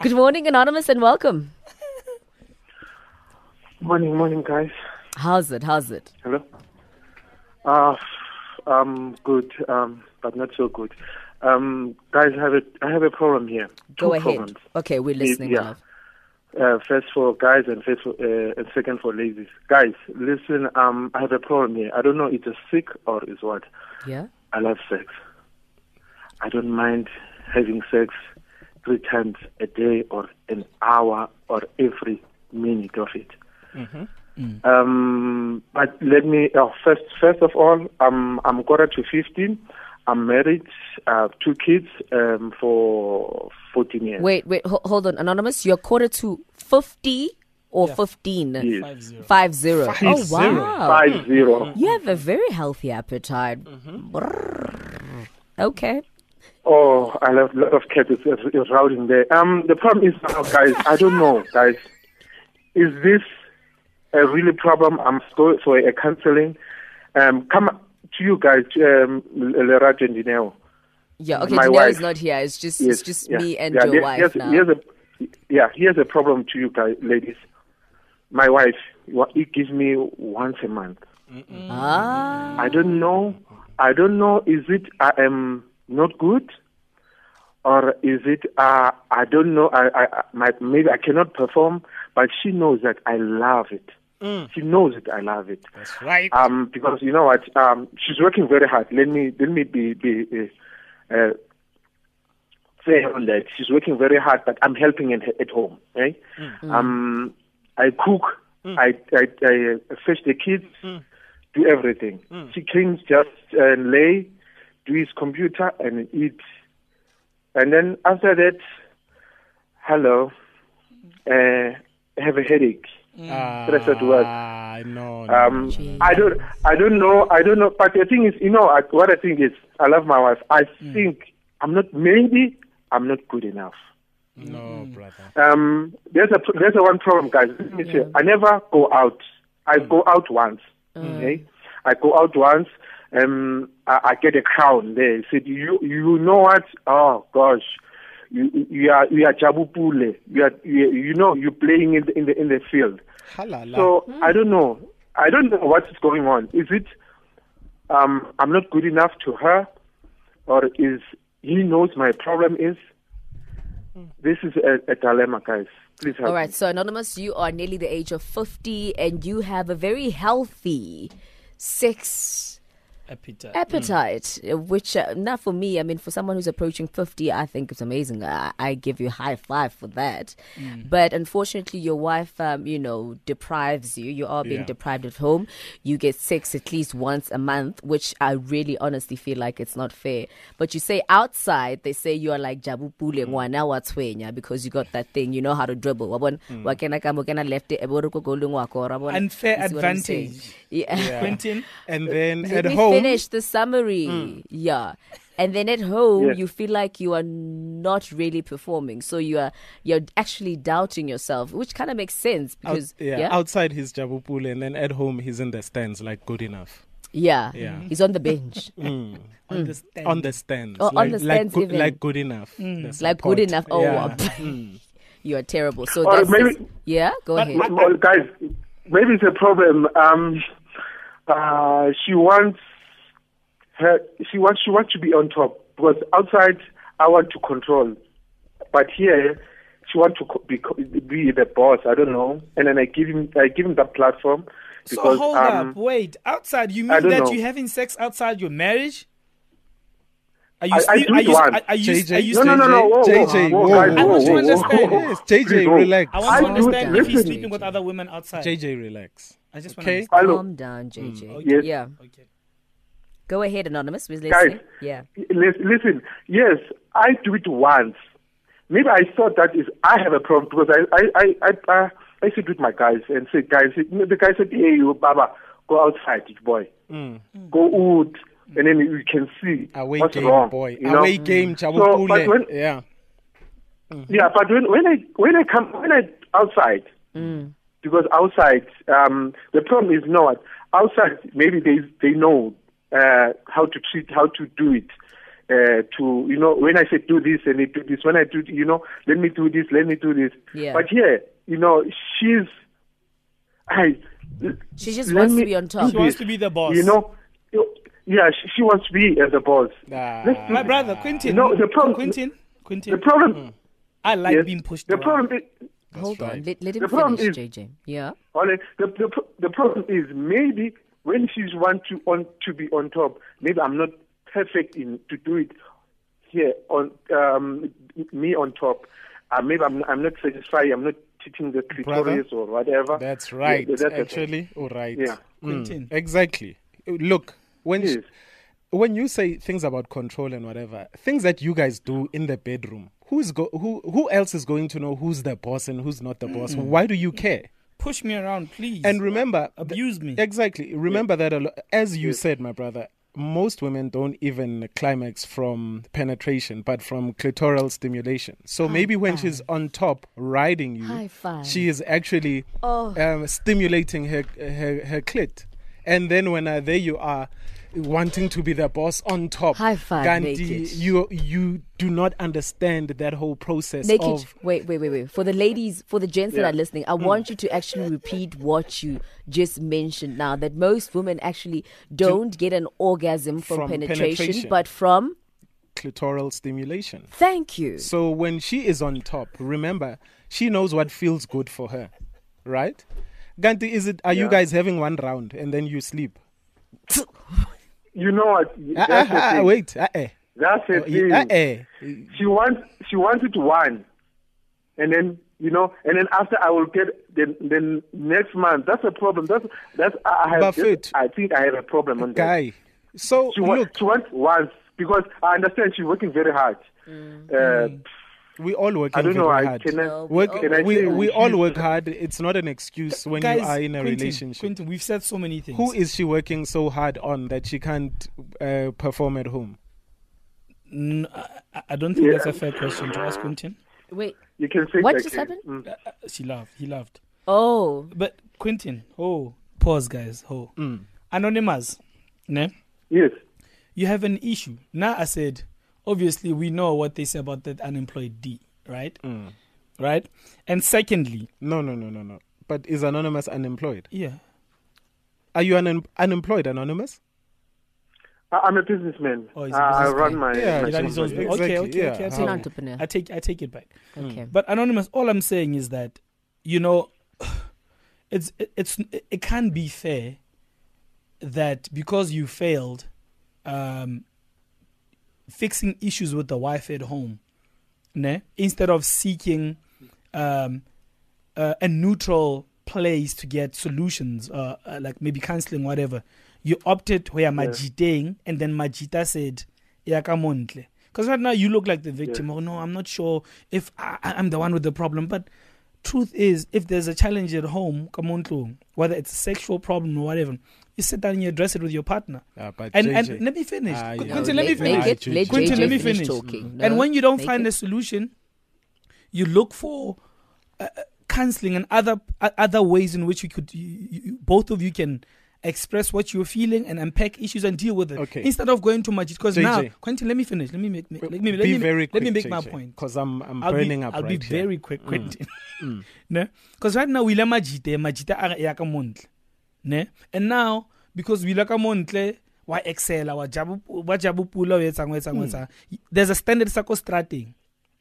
Good morning, Anonymous, and welcome. Morning, morning, guys. How's it? How's it? Hello. Uh, um, good, um, but not so good. Um, guys, I have a I have a problem here. Go Two ahead. Problems. Okay, we're listening, yeah. Uh, first for guys and first for, uh, and second for ladies. Guys, listen. Um, I have a problem here. I don't know. If it's a sick or is what. Yeah. I love sex. I don't mind having sex three times a day or an hour or every minute of it. Um, but let me uh, first. First of all, I'm I'm quarter to fifteen. I'm married. I have two kids um, for fourteen years. Wait, wait, ho- hold on, Anonymous. You're quarter to 50 or 15? Yes. Five zero. Five zero. Five oh, zero. wow. Five zero. You have a very healthy appetite. Brrr. Okay. Oh, I love a lot of cats is, is, routing there. Um, the problem is now, guys. I don't know, guys. Is this a really problem? I'm going for a counseling. Um, come to you guys, um, Lerato and Dineo. Yeah, okay, My wife. is not here. It's just Yes, it's just yeah, me and yeah, your there- wife here's, now. Here's a, yeah, here's a problem to you guys, ladies. My wife, it gives me once a month. ah. I don't know. I don't know. Is it I am not good, or is it uh, I don't know. I, I, I my, maybe I cannot perform, but she knows that I love it. She knows it. I love it. That's right. Um, because you know what? Um, she's working very hard. Let me let me be be uh, uh, fair on that. She's working very hard, but I'm helping at, at home. Right? Um, I cook. I, I I uh, fetch the kids. Do everything. She cleans just uh, lay, do his computer and eat, and then after that, hello, uh, have a headache. Stress at work. Ah, no. no. Um, I don't, I don't know, I don't know. But the thing is, you know, I, what I think is, I love my wife. I think I'm not. Maybe I'm not good enough. no, brother. Um, there's a there's a one problem, guys. Let me say, I never go out. I go out once. Okay, I go out once. Um, I, I get a crown there. He Said you you know what? Oh gosh, you you are you are Jabu Pule. You are you, you know you're playing in the in the in the field. Halala. So I don't know. I don't know what is going on. Is it um, I'm not good enough to her, or is he knows my problem is? This is a, a dilemma, guys. Please help. All right, me. so Anonymous, you are nearly the age of 50 and you have a very healthy sex Appetite. appetite, uh, which, uh, not for me, I mean, for someone who's approaching 50, I think it's amazing. I, I give you a high five for that. But unfortunately, your wife, um, you know, deprives you. You are being Yeah. deprived at home. You get sex at least once a month, which I really honestly feel like it's not fair. But you say outside, they say you are like Jabu Pule tshwenya because you got that thing, you know how to dribble. Wabona, wakena ka mo kena left, bo re wa ko. Unfair You see what I'm saying? advantage. Yeah. Quentin, and then at home. Finish the summary. Yeah. And then at home, Yeah. you feel like you are not really performing, so you are you're actually doubting yourself, which kind of makes sense Out, because yeah, yeah, outside he's Jabu Pule, and then at home he's in the stands, like good enough. yeah, Yeah. he's on the bench, Mm. On the stand. On the stands. Oh, on like, the like, stands good, even. like good enough. The like good enough. Oh, Yeah. Mm. you are terrible. So Or that's maybe- yeah. Go ahead. M- well, guys, maybe it's a problem. Um, uh, she wants her. She wants. She wants to be on top because outside I want to control, but here she wants to be be the boss. I don't know, and then I give him. I give him that platform So hold um, up, wait. Outside, you mean that know. you're having sex outside your marriage? Are you I- I do are it you, once. are, are you, JJ? are you No, no, no, no. Whoa, whoa, JJ, whoa, whoa, guys, whoa, I want to whoa, understand. whoa. Yes, JJ, Please, relax. I want I to do- understand if he's sleeping with other women outside. JJ, relax. I just want Okay. to Calm down, JJ. Okay. Yes. Yeah. Okay. Go ahead, anonymous. We're Guys. Yeah. Listen, yes, I do it once. Maybe I thought that is I have a problem because I I I I, uh, I sit with my guys and say, guys, the guy said, hey, you Baba, go outside, boy, Mm. go out, and then you can see Away what's game, wrong. boy. You know? Away game, So, Jabu Pule. but when- yeah. Yeah, but when when I when I come when I outside because outside um, the problem is not outside maybe they they know uh, how to treat how to do it uh, to you know when I say do this and they do this. When I do you know let me do this, let me do this. Yeah. But here you know she's I. She just let wants to me be on top. She wants to be the boss. You know, yeah, she, she wants to be as a boss. Ah. Let's My brother, Quentin. No, the problem- Quentin. Quentin. The problem, I like yes, being pushed the around. problem is, Hold on. Let, let him The problem finish, is- JJ. Yeah. Ole, the, the the problem is maybe when she's want to on to be on top, maybe I'm not perfect in to do it here on um, me on top. Uh, maybe I'm I'm not satisfied. I'm not teaching the clitoris or whatever. That's right. Yeah, that's. Actually, all right. Yeah. Quentin. Exactly. Look, when sh- Yes. when you say things about control and whatever, things that you guys do in the bedroom, who's go who who else is going to know who's the boss and who's not the boss? Why do you care? Push me around, please. And remember, abuse me. Exactly. Remember that a lo- as you said, my brother, most women don't even climax from penetration, but from clitoral stimulation. So maybe when she's on top riding you, she is actually Oh. um, stimulating her, her her clit, and then when uh, there you are. Wanting to be the boss on top, High five, Gandhi, naked. you you do not understand that whole process Naked. of Wait, wait, wait, wait. For the ladies, for the gents that are listening, I mm. want you to actually repeat what you just mentioned now. That most women actually don't get an orgasm from, From penetration, penetration. but from. clitoral stimulation. Thank you. So when she is on top, remember, she knows what feels good for her, right? Ganti, is it? Are you guys having one round and then you sleep? You know what? Ah, That's the ah, ah, thing. wait, ah, eh. That's the Oh, thing. ah, eh. She wants she wanted one, and then you know, and then after I will get the then next month. That's a problem. That's that's I I have. Just- I think I have a problem on that. guy. So She wants look, she wants once because I understand she's working very hard. Uh, we all working I don't know. very I hard. can I, Work, can I we say we all work hard. It's not an excuse when Guys, you are in a Quentin, relationship. Quentin, we've said so many things. Who is she working so hard on that she can't uh, perform at home? N- I, I don't think Yeah. that's a fair question to ask Quentin. Wait. You can say What just again. happened? Mm. Uh, she laughed. He laughed. Oh. But Quentin, oh, pause, guys. Oh, Mm. anonymous, ne? Yes. You have an issue. Now I said, obviously we know what they say about that unemployed D, right? Mm. Right. And secondly, No, no, no, no, no. But is Anonymous unemployed? yeah, Are you un- unemployed, Anonymous? I, I'm a businessman. Oh, he's a I- I businessman. run my. Yeah, my He done his own company. business. Exactly, okay, yeah. okay. I He's How- an entrepreneur. I take, I take it back. Okay. But anonymous, all I'm saying is that, you know, it's it's it can't be fair that because you failed, um, fixing issues with the wife at home, ne? instead of seeking um, uh, a neutral place to get solutions, uh, uh, like maybe counseling, whatever, you opted where majiteng, and then majita said, "Yakamontle." Because right now you look like the victim. Oh no, I'm not sure if I, I'm the one with the problem. But truth is, if there's a challenge at home, kamontlo, whether it's a sexual problem or whatever, you sit down and you address it with your partner. Uh, but And JJ, and let me finish, Qu- yeah. Quentin. No, let me finish. Make let Quentin, JJ let me finish finish. talking. No, And when you don't find it. a solution, you look for uh, uh, counseling and other uh, other ways in which you could you, you, both of you can express what you're feeling and unpack issues and deal with it Okay. instead of going too much because now Quentin let me finish let me make let me be let me, very let me make my point because I'm I'm I'll burning be, up I'll right be here. very quick Quentin Mm. ne because right now we le majite majite a re ya ka montle ne and now because we le ka montle wa excel wa jabu wa jabu pula o etsang o etsang o etsang there's a standard sa ko strateng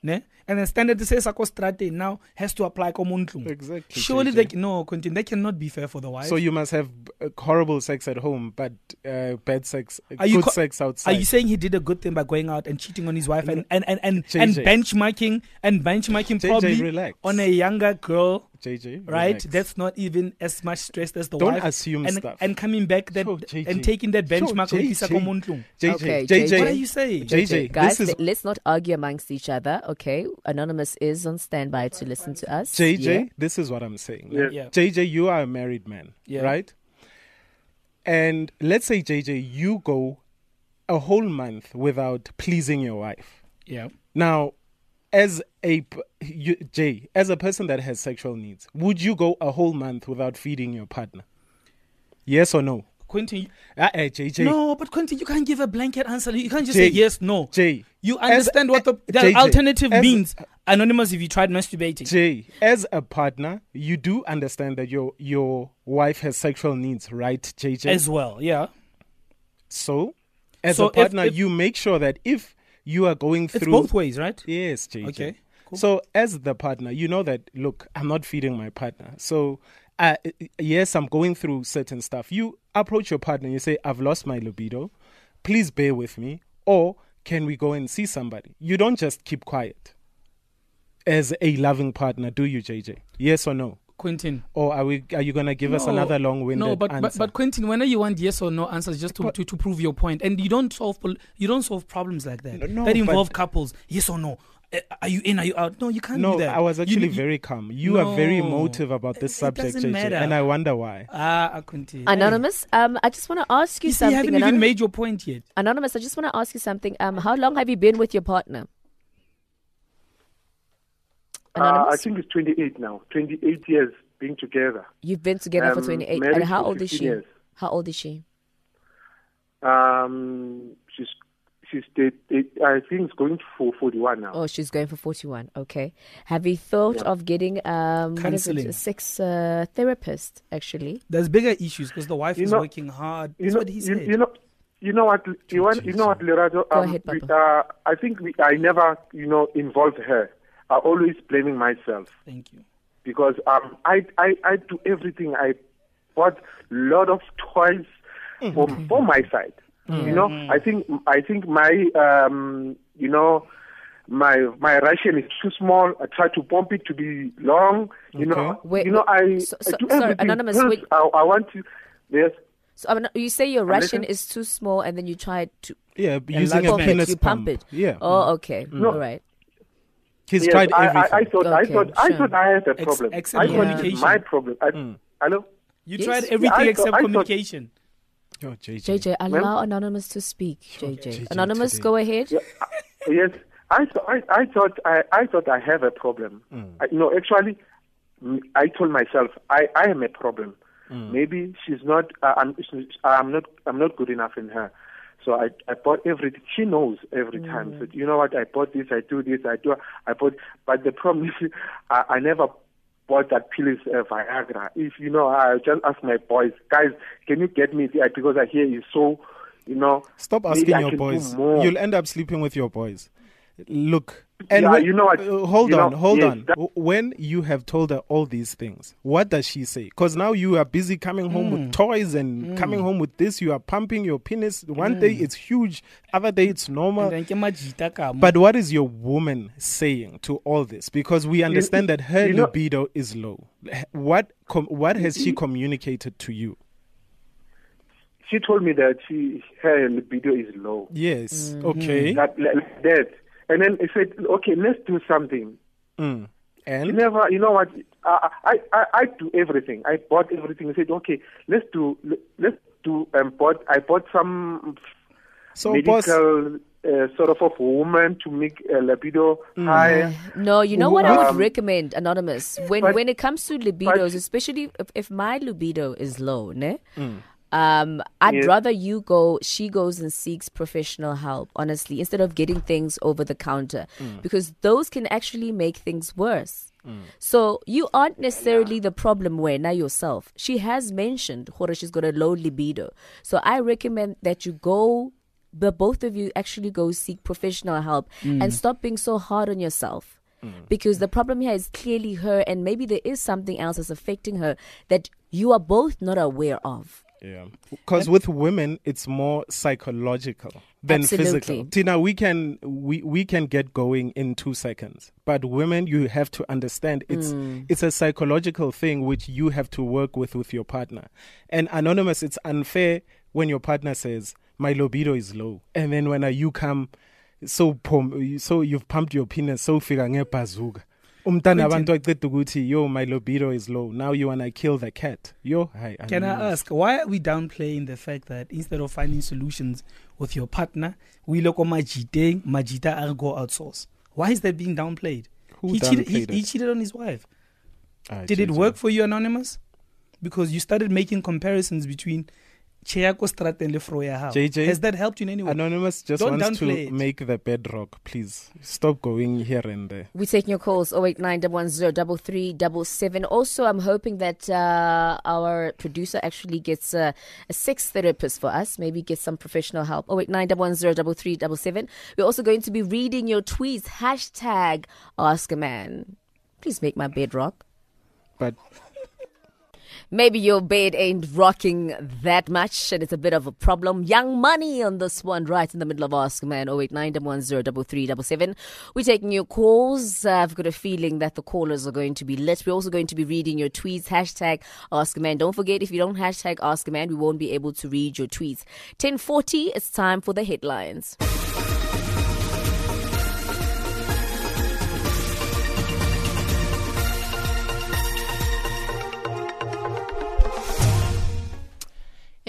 ne and the standard se sa ko strateng now has to apply ko montlong Exactly. surely JJ. they no Quentin that cannot be fair for the wife So you must have uh, horrible sex at home, but uh, bad sex, uh, Are you good sex Are you saying he did a good thing by going out and cheating on his wife and and and and, JJ. and benchmarking and benchmarking JJ, probably relax. on a younger girl, JJ, right? relax. That's not even as much stressed as the Don't wife. assume and, stuff. and coming back that Sure, JJ. and taking that Sure, benchmark JJ. with Isako Montlung. JJ, Okay, JJ, JJ. What are you saying? JJ, Guys, this is let, us not argue amongst each other, okay? Anonymous is on standby to listen to us. JJ. Yeah. This is what I'm saying. Yeah. Yeah. JJ, you are a married man, Yeah. right? And let's say JJ, you go a whole month without pleasing your wife. Yeah. Now, as a you, Jay, as a person that has sexual needs, would you go a whole month without feeding your partner? Yes or no? Quentin. Ah, eh, JJ. No, but Quentin, you can't give a blanket answer. You can't just Jay, say yes, no. Jay, You as- understand what the, the JJ, alternative as- means? Anonymous if you tried masturbating. Jay, as a partner, you do understand that your your wife has sexual needs, right, JJ? as well, yeah. so, as So a if- partner, if- you make sure that if you are going through. It's both ways, right? Yes, JJ. Okay, cool. So as the partner, you know that look, I'm not feeding my partner. So uh, yes, I'm going through certain stuff. You approach your partner, you say, I've lost my libido. Please bear with me. Or can we go and see somebody? You don't just keep quiet. As a loving partner, do you, JJ? Yes or no? Quentin. Or are we? Are you gonna give us another long-winded No, but, but answer? but Quentin, whenever you want yes or no answers just to, to, to prove your point, and you don't solve you don't solve problems like that No, that but- involve couples. Yes or no? Uh, Are you in? Are you out? No, you can't no, do that. I was actually you- very calm. You are very No. emotive about this It subject, doesn't JJ, and I wonder why. Ah, uh, Quentin. Anonymous, um, I just want to ask you, You see, you something. haven't even made your point yet. Anonymous, I just want to ask you something. Um, how long have you been with your partner? Uh, I think it's 28 now. 28 years being together. you've been together for um, 28. And how old is she? years. How old is she? Um, she's she's it, it, I think it's going for 41 now. Oh, she's going for 41. Okay. Have you thought of getting um, what is it, Counseling. a sex uh, therapist, actually? There's bigger issues because the wife You is know- working hard. you That's know, what he said. you know, you know what, you, want, you know what, Lerato? Go um, ahead, we, Papa. uh, I think we, I never, you know, involved her. I always blaming myself Thank you. because um, I, I, I do everything. I bought a lot of toys for, for my side. You know, I think, I think my, um, you know, my my ration is too small. I try to pump it to be long. You know, Wait, you know, I, so- I do sorry, everything. Anonymous, wait. I, I want to. Yes. So you say your ration listening. is too small, and then you try to Yeah, using a pump penis you pump it. Yeah, Oh, okay. No. All right. He's yes, tried I, everything. I, I thought, I Okay, thought, I thought I had a problem. except I thought communication. my problem. I, Mm. Hello. You Yes. tried everything I except thought- communication. oh, JJ. JJ, allow Anonymous to speak. JJ, JJ Anonymous, today. go ahead. Yeah, I- yes, I, th- I, I thought I, I thought I have a problem. Mm. I, no, actually, I told myself I, I am a problem. Mm. Maybe she's not. Uh, I'm, she's- I'm not. I'm not good enough in her. So I, I bought everything. She knows every time. So you know what? I bought this. I do this. I do. I bought. But the problem is, I, I never bought that pill is uh, Viagra. If you know, I just ask my boys, guys, can you get me the, because I hear it's so, you know. Stop asking your boys. You'll end up sleeping with your boys. Look, and Yeah, when- you know what- uh, hold on, know, hold yes, on. that- when you have told her all these things, what does she say? Because now you are busy coming home with toys and coming home with this. You are pumping your penis. One day it's huge, other day it's normal. And then ke majita ka mo. But what is your woman saying to all this? Because we understand that her you know- libido is low. What com- what has she communicated to you? She told me that she her libido is low. Yes. Mm-hmm. Okay. That like that. And then I said, okay, let's do something. Mm. She And never, you know what? I, I, I, I do everything. I bought everything. I said, okay, let's do, let's do. Um, bought, I bought some so, boss. medical uh, sort of of woman to make uh, libido Mm. high. No, you know what I would Um, recommend, Anonymous, when but- when it comes to libidos, especially if, if my libido is low, ne? Um, I'd Yes. rather you go. She goes and seeks professional help, honestly, instead of getting things over the counter, mm. because those can actually make things worse. Mm. So you aren't necessarily the problem where now yourself. She has mentioned Hora she's got a low libido. So I recommend that you go the both of you actually go seek professional help and mm. stop being so hard on yourself. Because the problem here is clearly her and maybe there is something else that's affecting her that you are both not aware of. Yeah, because with women it's more psychological than Absolutely. physical. Tina, we can we we can get going in two seconds, but women, you have to understand it's Mm. it's a psychological thing which you have to work with with your partner. And anonymous, it's unfair when your partner says my libido is low, and then when you come, so pom, so you've pumped your penis so figure ngebhazuka. Umntana abantu aqeda ukuthi yo my libido is low now you wanna kill the cat yo hi Can I ask why are we downplaying the fact that instead of finding solutions with your partner, we look on majita, majita are go outsource? Why is that being downplayed? Who he, cheated, he, he cheated on his wife. Ah, Did it work for you, Anonymous? Because you started making comparisons between Cheya ko strateng le fro ya hao. JJ? Has that helped you in any way? Anonymous just Don't wants to it. make the bedrock. Please stop going here and there. We're taking your calls 0891103377. Also, I'm hoping that uh, our producer actually gets uh, a sex therapist for us, maybe get some professional help. 0891103377. We're also going to be reading your tweets. Hashtag Ask a Man. Please make my bedrock. But Maybe your bed ain't rocking that much and it's a bit of a problem. Young money on this one, right in the middle of Ask Man 0891103377. We're taking your calls. Uh, I've got a feeling that the callers are going to be lit. We're also going to be reading your tweets. Hashtag Ask Man. Don't forget, if you don't hashtag Ask Man, we won't be able to read your tweets. 1040, it's time for the headlines.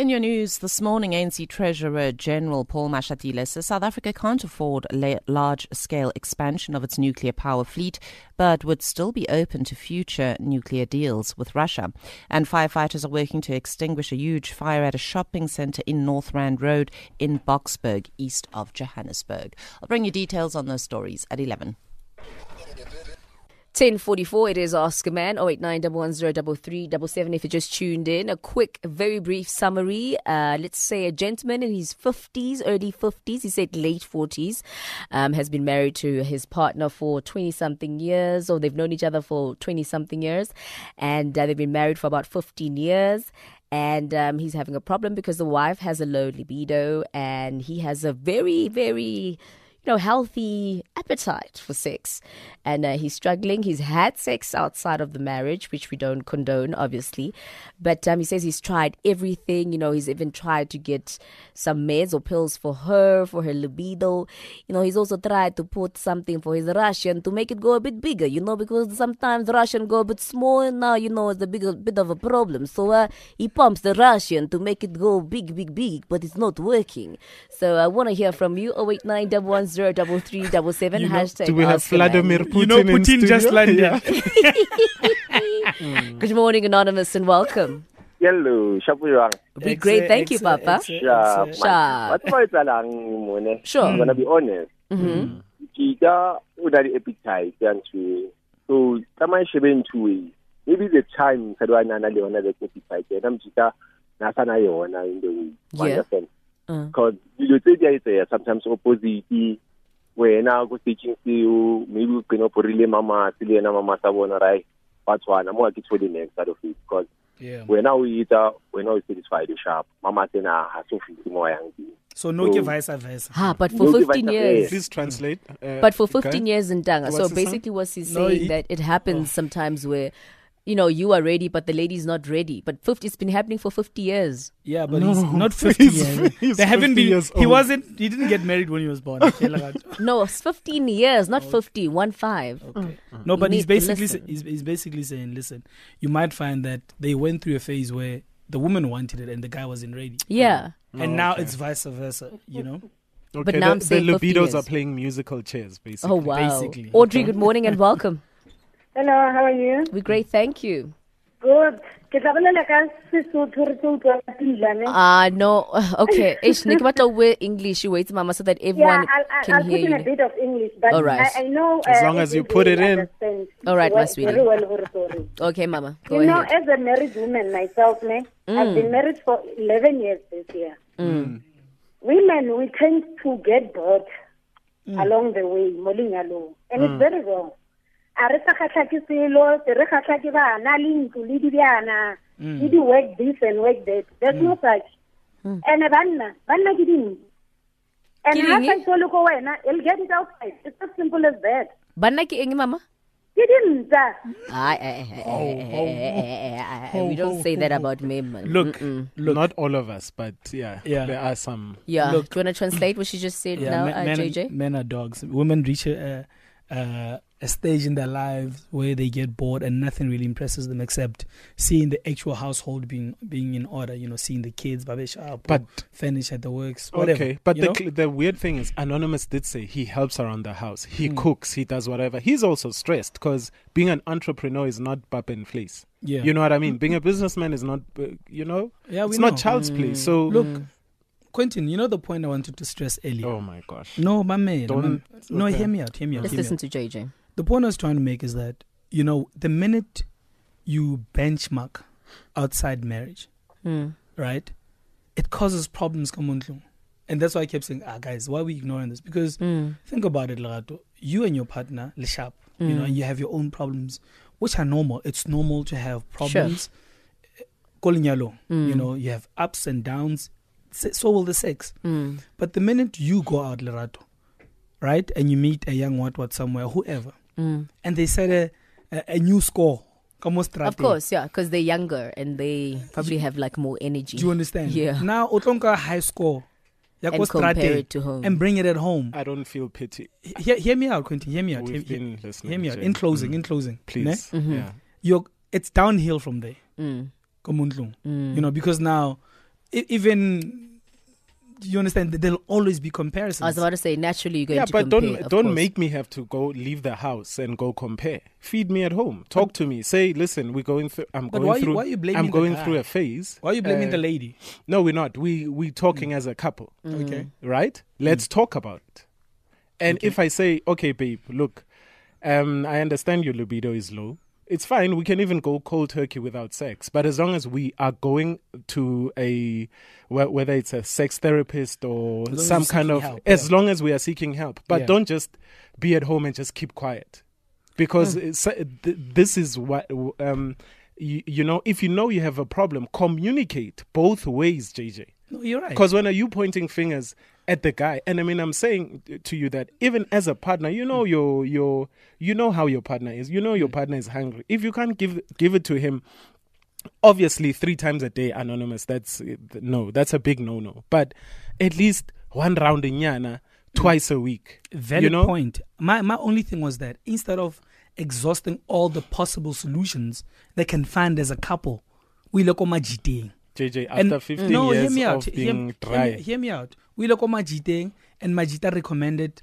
In your news this morning, ANC Treasurer General Paul Mashatile says South Africa can't afford la- large scale expansion of its nuclear power fleet, but would still be open to future nuclear deals with Russia. And firefighters are working to extinguish a huge fire at a shopping centre in North Rand Road in Boksburg, east of Johannesburg. I'll bring you details on those stories at 11. 1044, it is Ask a Man, 0891103377. If you just tuned in, a quick, very brief summary. Uh, let's say a gentleman in his 50s, early 50s, he said late 40s, um, has been married to his partner for 20 something years, or they've known each other for 20 something years, and uh, they've been married for about 15 years. And um, he's having a problem because the wife has a low libido, and he has a very, very you know, healthy appetite for sex. And uh, he's struggling. He's had sex outside of the marriage, which we don't condone, obviously. But um, he says he's tried everything. You know, he's even tried to get some meds or pills for her, for her libido. You know, he's also tried to put something for his Russian to make it go a bit bigger, you know, because sometimes Russian go a bit small. And now, you know, it's a big, bit of a problem. So uh, he pumps the Russian to make it go big, big, big, but it's not working. So I want to hear from you. 0891103377. You know, Hashtag do we have Ask. Vladimir Putin You know in Putin just studio? landed. Good morning, Anonymous, and welcome. Hello, shapo jwang? Be great. Thank you, Papa. Yeah, Sharp. Batho ba etsalang mone? Sure. I'm gonna be honest. Mm-hmm. Ke ka o na le appetite ya ntho e. So tsamaya shebe ntho e. Maybe the time mosadi wa na na le yona that appetite yena mojika na sa na yona in the way. You Yeah. understand? Uh. Because dilo tse di a etseya sometimes opposite wena ko stage seo maybe o qene o porile mama se le yena mama sa bona right ba tshwana mo a ke tshole next out of it because Yeah. wena o etsa wena o satisfied sharp mama tsena ha so fiti mo yang teng So no ke vice versa. Ha, but for Look, if I 15 years. Please translate. Uh, But for Guy. 15 years in Tanga. What's So basically, what he's No, saying he- that it happens sometimes where, you know, you are ready, but the lady's not ready. But 50, it's been happening for 50 years. Yeah, but No, he's not 50 he's- years. he's they haven't been. years He old. wasn't. He didn't get married when he was born. No, it's 15 years, not 50, one five. okay. Mm. No, but he's basically listen. he's, he's basically saying, listen, you might find that they went through a phase where the woman wanted it and the guy wasn't ready, Yeah. and Oh, now okay. it's vice versa. You know. Okay, But now the, I'm the saying 50 libidos years. are playing musical chairs, basically. Oh, wow. basically. Audrey, good morning and welcome. Hello, how are you? We're great, thank you. Good. Ke tla bolela ka Sesotho re tlo utlwa Pindlane. Ah, no. Okay. Ish, Nick, what we English you wait, Mama, so that Yeah, everyone I'll, I'll, can I'll hear put in a you. bit of English, but All right. I, I know. As uh, long as you put it in. All right, my well- sweetie. Very well, sorry. Okay, Mama, go you know, as a married woman myself, ne, I've been married for 11 years this year. Mm. Women, we tend to get bored along the way, mo lenyalong. and it's very wrong. A re sa kgatlha ke selo, se re kgatlha ke bana, le ntlo, le dibjana, mm. le di-work this and work that. There's no mm. such. Mm. And banna, banna ke dinku. And Ke ha eng? sa ntho ko wena, you'll get it outside. It's as simple as that. Banna ke eng, Mama? Ke ay, We don't say that about men. Look, Mm-mm. look. Not all of us, but yeah, Yeah. there are some. Yeah. Look. Do you want to translate what she just said yeah, now, men, uh, men, JJ? men are dogs. Women reach a, uh, a stage in their lives where they get bored and nothing really impresses them except seeing the actual household being being in order. You know, seeing the kids, babish up, But- finish at the works, whatever. Okay, but the know? the weird thing is, Anonymous did say he helps around the house. He Hmm. cooks, he does whatever. He's also stressed because being an entrepreneur is not pap and fleece. yeah, You know what I mean? Being a businessman is not, uh, you know, yeah, we it's know. not child's play. So, Look, Quentin, you know the point I wanted to stress earlier. oh my gosh, No, my man. Don't- my- no, okay. hear me out. Hear me out. Let's hear me listen out. to JJ. The point I was trying to make is that you know the minute you benchmark outside marriage, Mm. right, it causes problems. Kamuntu. And that's why I kept saying, ah, guys, why are we ignoring this? Because Mm. think about it, Lerato. You and your partner, Lishap, you know, Mm. and you have your own problems, which are normal. It's normal to have problems. Kolinyalo, Mm. you know, you have ups and downs. S- So will the sex. Mm. But the minute you go out, Lerato, right, and you meet a young what what somewhere, whoever, Mm. and they set a, a, a new score. Como Of course, yeah, because they're younger and they probably have like more energy. Do you understand? Yeah. Now, otlonka high score. Yako and compare strate, it to home. and bring it at home. I don't feel pity. Hear, hear me out, Quentin. Hear me out. Hear, We've hear- been listening. hear me out. In closing, Mm. in closing. please, ne? Mhm. yeah. You're, it's downhill from there. mm. Mm. You know, because now, even you understand there'll always be comparisons. I was about to say, naturally, you're going yeah, to but compare. don't don't course. make me have to go leave the house and go compare. Feed me at home. Talk to me. Say, listen, we're going through. I'm But going why you- through. why are you blaming I'm going guy? through a phase. Why are you blaming Uh, the lady? No, we're not. We we talking as a couple, Mm. Okay. right? Let's talk about it. And Okay. if I say, okay, babe, look, um, I understand your libido is low. It's fine. We can even go cold turkey without sex. But as long as we are going to a whether it's a sex therapist or As long as some kind of, help, as yeah. long as we are seeking help, but Yeah. don't just be at home and just keep quiet, because it's, uh, th- this is what um, you, you know. If you know you have a problem, communicate both ways, JJ. No, you're right. Because when are you pointing fingers at the guy? And I mean, I'm saying to you that even as a partner, you know your your you know how your partner is. You know your mm. partner is hungry. If you can't give give it to him, obviously three times a day, anonymous. That's no, that's a big no no. But at least one round in yana, twice a week. Valid you know? point. My my only thing was that instead of exhausting all the possible solutions they can find as a couple, we look on majiteng. JJ, And- after 15 no, years hear me out. of Hear, being hear dry, me, hear me out. We look on majiteng and Majita recommended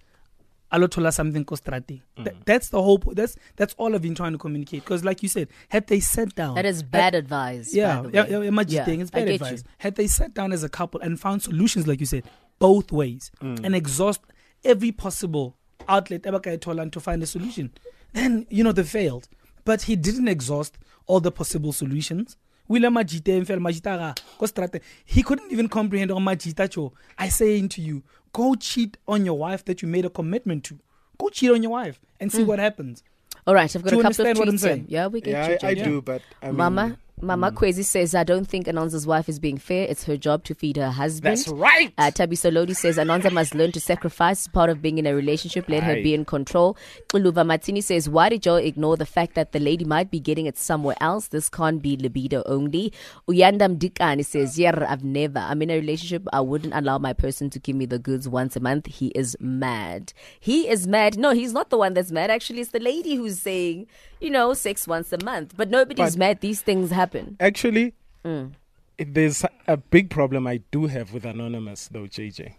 alotola something kostrati. Mm. Th- that's the whole. po- That's that's all I've been trying to communicate. Because like you said, had they sat down, That is bad advice. yeah, by yeah, yeah, imagine Yeah, it's bad advice. you. Had they sat down as a couple and found solutions, like you said, both ways, Mm. and exhaust every possible outlet Ebakaitolan to find a solution, then you know they failed. But he didn't exhaust all the possible solutions. Wile majite mfela majita ga, ko strate. He couldn't even comprehend on majita cho. I saying to you, go cheat on your wife that you made a commitment to. Go cheat on your wife and see hmm. what happens. All right, I've got Do you a couple of understand what I'm tweets here. saying? Yeah, we get yeah, you. I, I JJ. do, but I mean, Mama, Mama Kwezi says, I don't think Anonza's wife is being fair. It's her job to feed her husband. That's right. Uh, Tabi Solodi says, Anonza must learn to sacrifice. It's part of being in a relationship. Let her be in control. Uluva Martini says, Why did Joe ignore the fact that the lady might be getting it somewhere else? This can't be libido only. Uyandam Dikani says, Yeah, I've never. I'm in a relationship. I wouldn't allow my person to give me the goods once a month. He is mad. He is mad. No, he's not the one that's mad. Actually, it's the lady who's saying, you know, sex once a month. But nobody's But- mad. These things happen. Actually, Mm. there's a big problem I do have with anonymous though, JJ.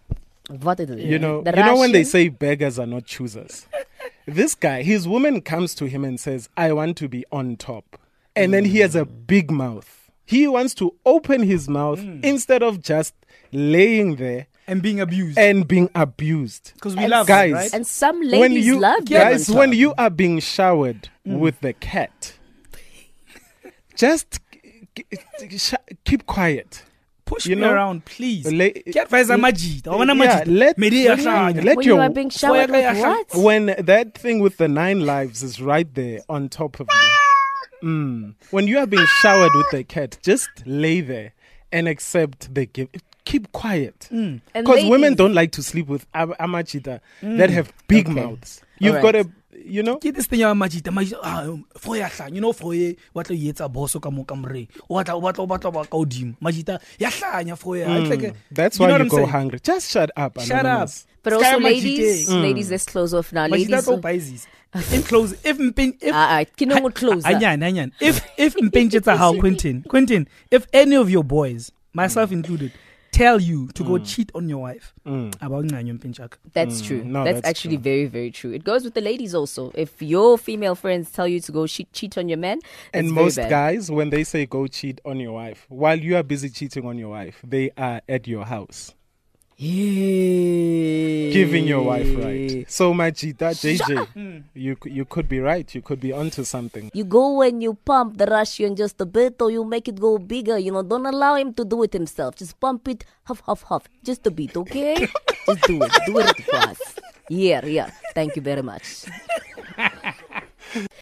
What is it? You know, The you know when they say beggars are not choosers. this guy, his woman comes to him and says, "I want to be on top," and then he has a mm. big mouth. He wants to open his mouth mm. instead of just laying there And being abused. and being abused. Because we And love guys, it, right? And some ladies when you love guys, them. when you are being showered mm. with the cat, just k- k- sh- keep quiet. Push you me know, around, please. La- Ke advise majita. Wa bona Yeah, majita. let- Medi ya let when your you are being showered with ya what? when that thing with the nine lives is right there on top of you. Mm. When you are being showered with the cat, just lay there and accept the gift. Keep quiet. And Because women don't like to sleep with am- amachita that have big Okay. mouths. You've All got a you know. ke this thing ya majita majita ah for ya hlanya you know for ye wa tlo yetsa boso ka mo ka moreng o batla o batla o batla ba ka odimo majita ya hlanya for ya It's like a- Mm. That's you know why what you I'm go hungry. Just shut up. Shut up. But also, ladies, Mm. ladies, let's close off now. Majita Ladies, to buy this. Close, if mpeng, if Ah, ah, ke no go close. Anyan, anyan. If if mpeng tsa how Quentin, Quentin, if any of your boys, myself included, tell you to go cheat on your wife, Mm. about ngqanyo mpeng. That's true. no, that's, that's actually true. very, very true. It goes with the ladies also. If your female friends tell you to go cheat, cheat on your man, And it's very most bad. guys, when they say go cheat on your wife, while you are busy cheating on your wife, they are at your house giving your wife right. So, my cheetah, JJ, you c- you could be right. You could be onto something. You go when you pump the Russian just a bit, or you make it go bigger. You know, don't allow him to do it himself. Just pump it, huff, huff, huff, just a bit, okay? just do it. Do it for us. Yeah, yeah. Thank you very much.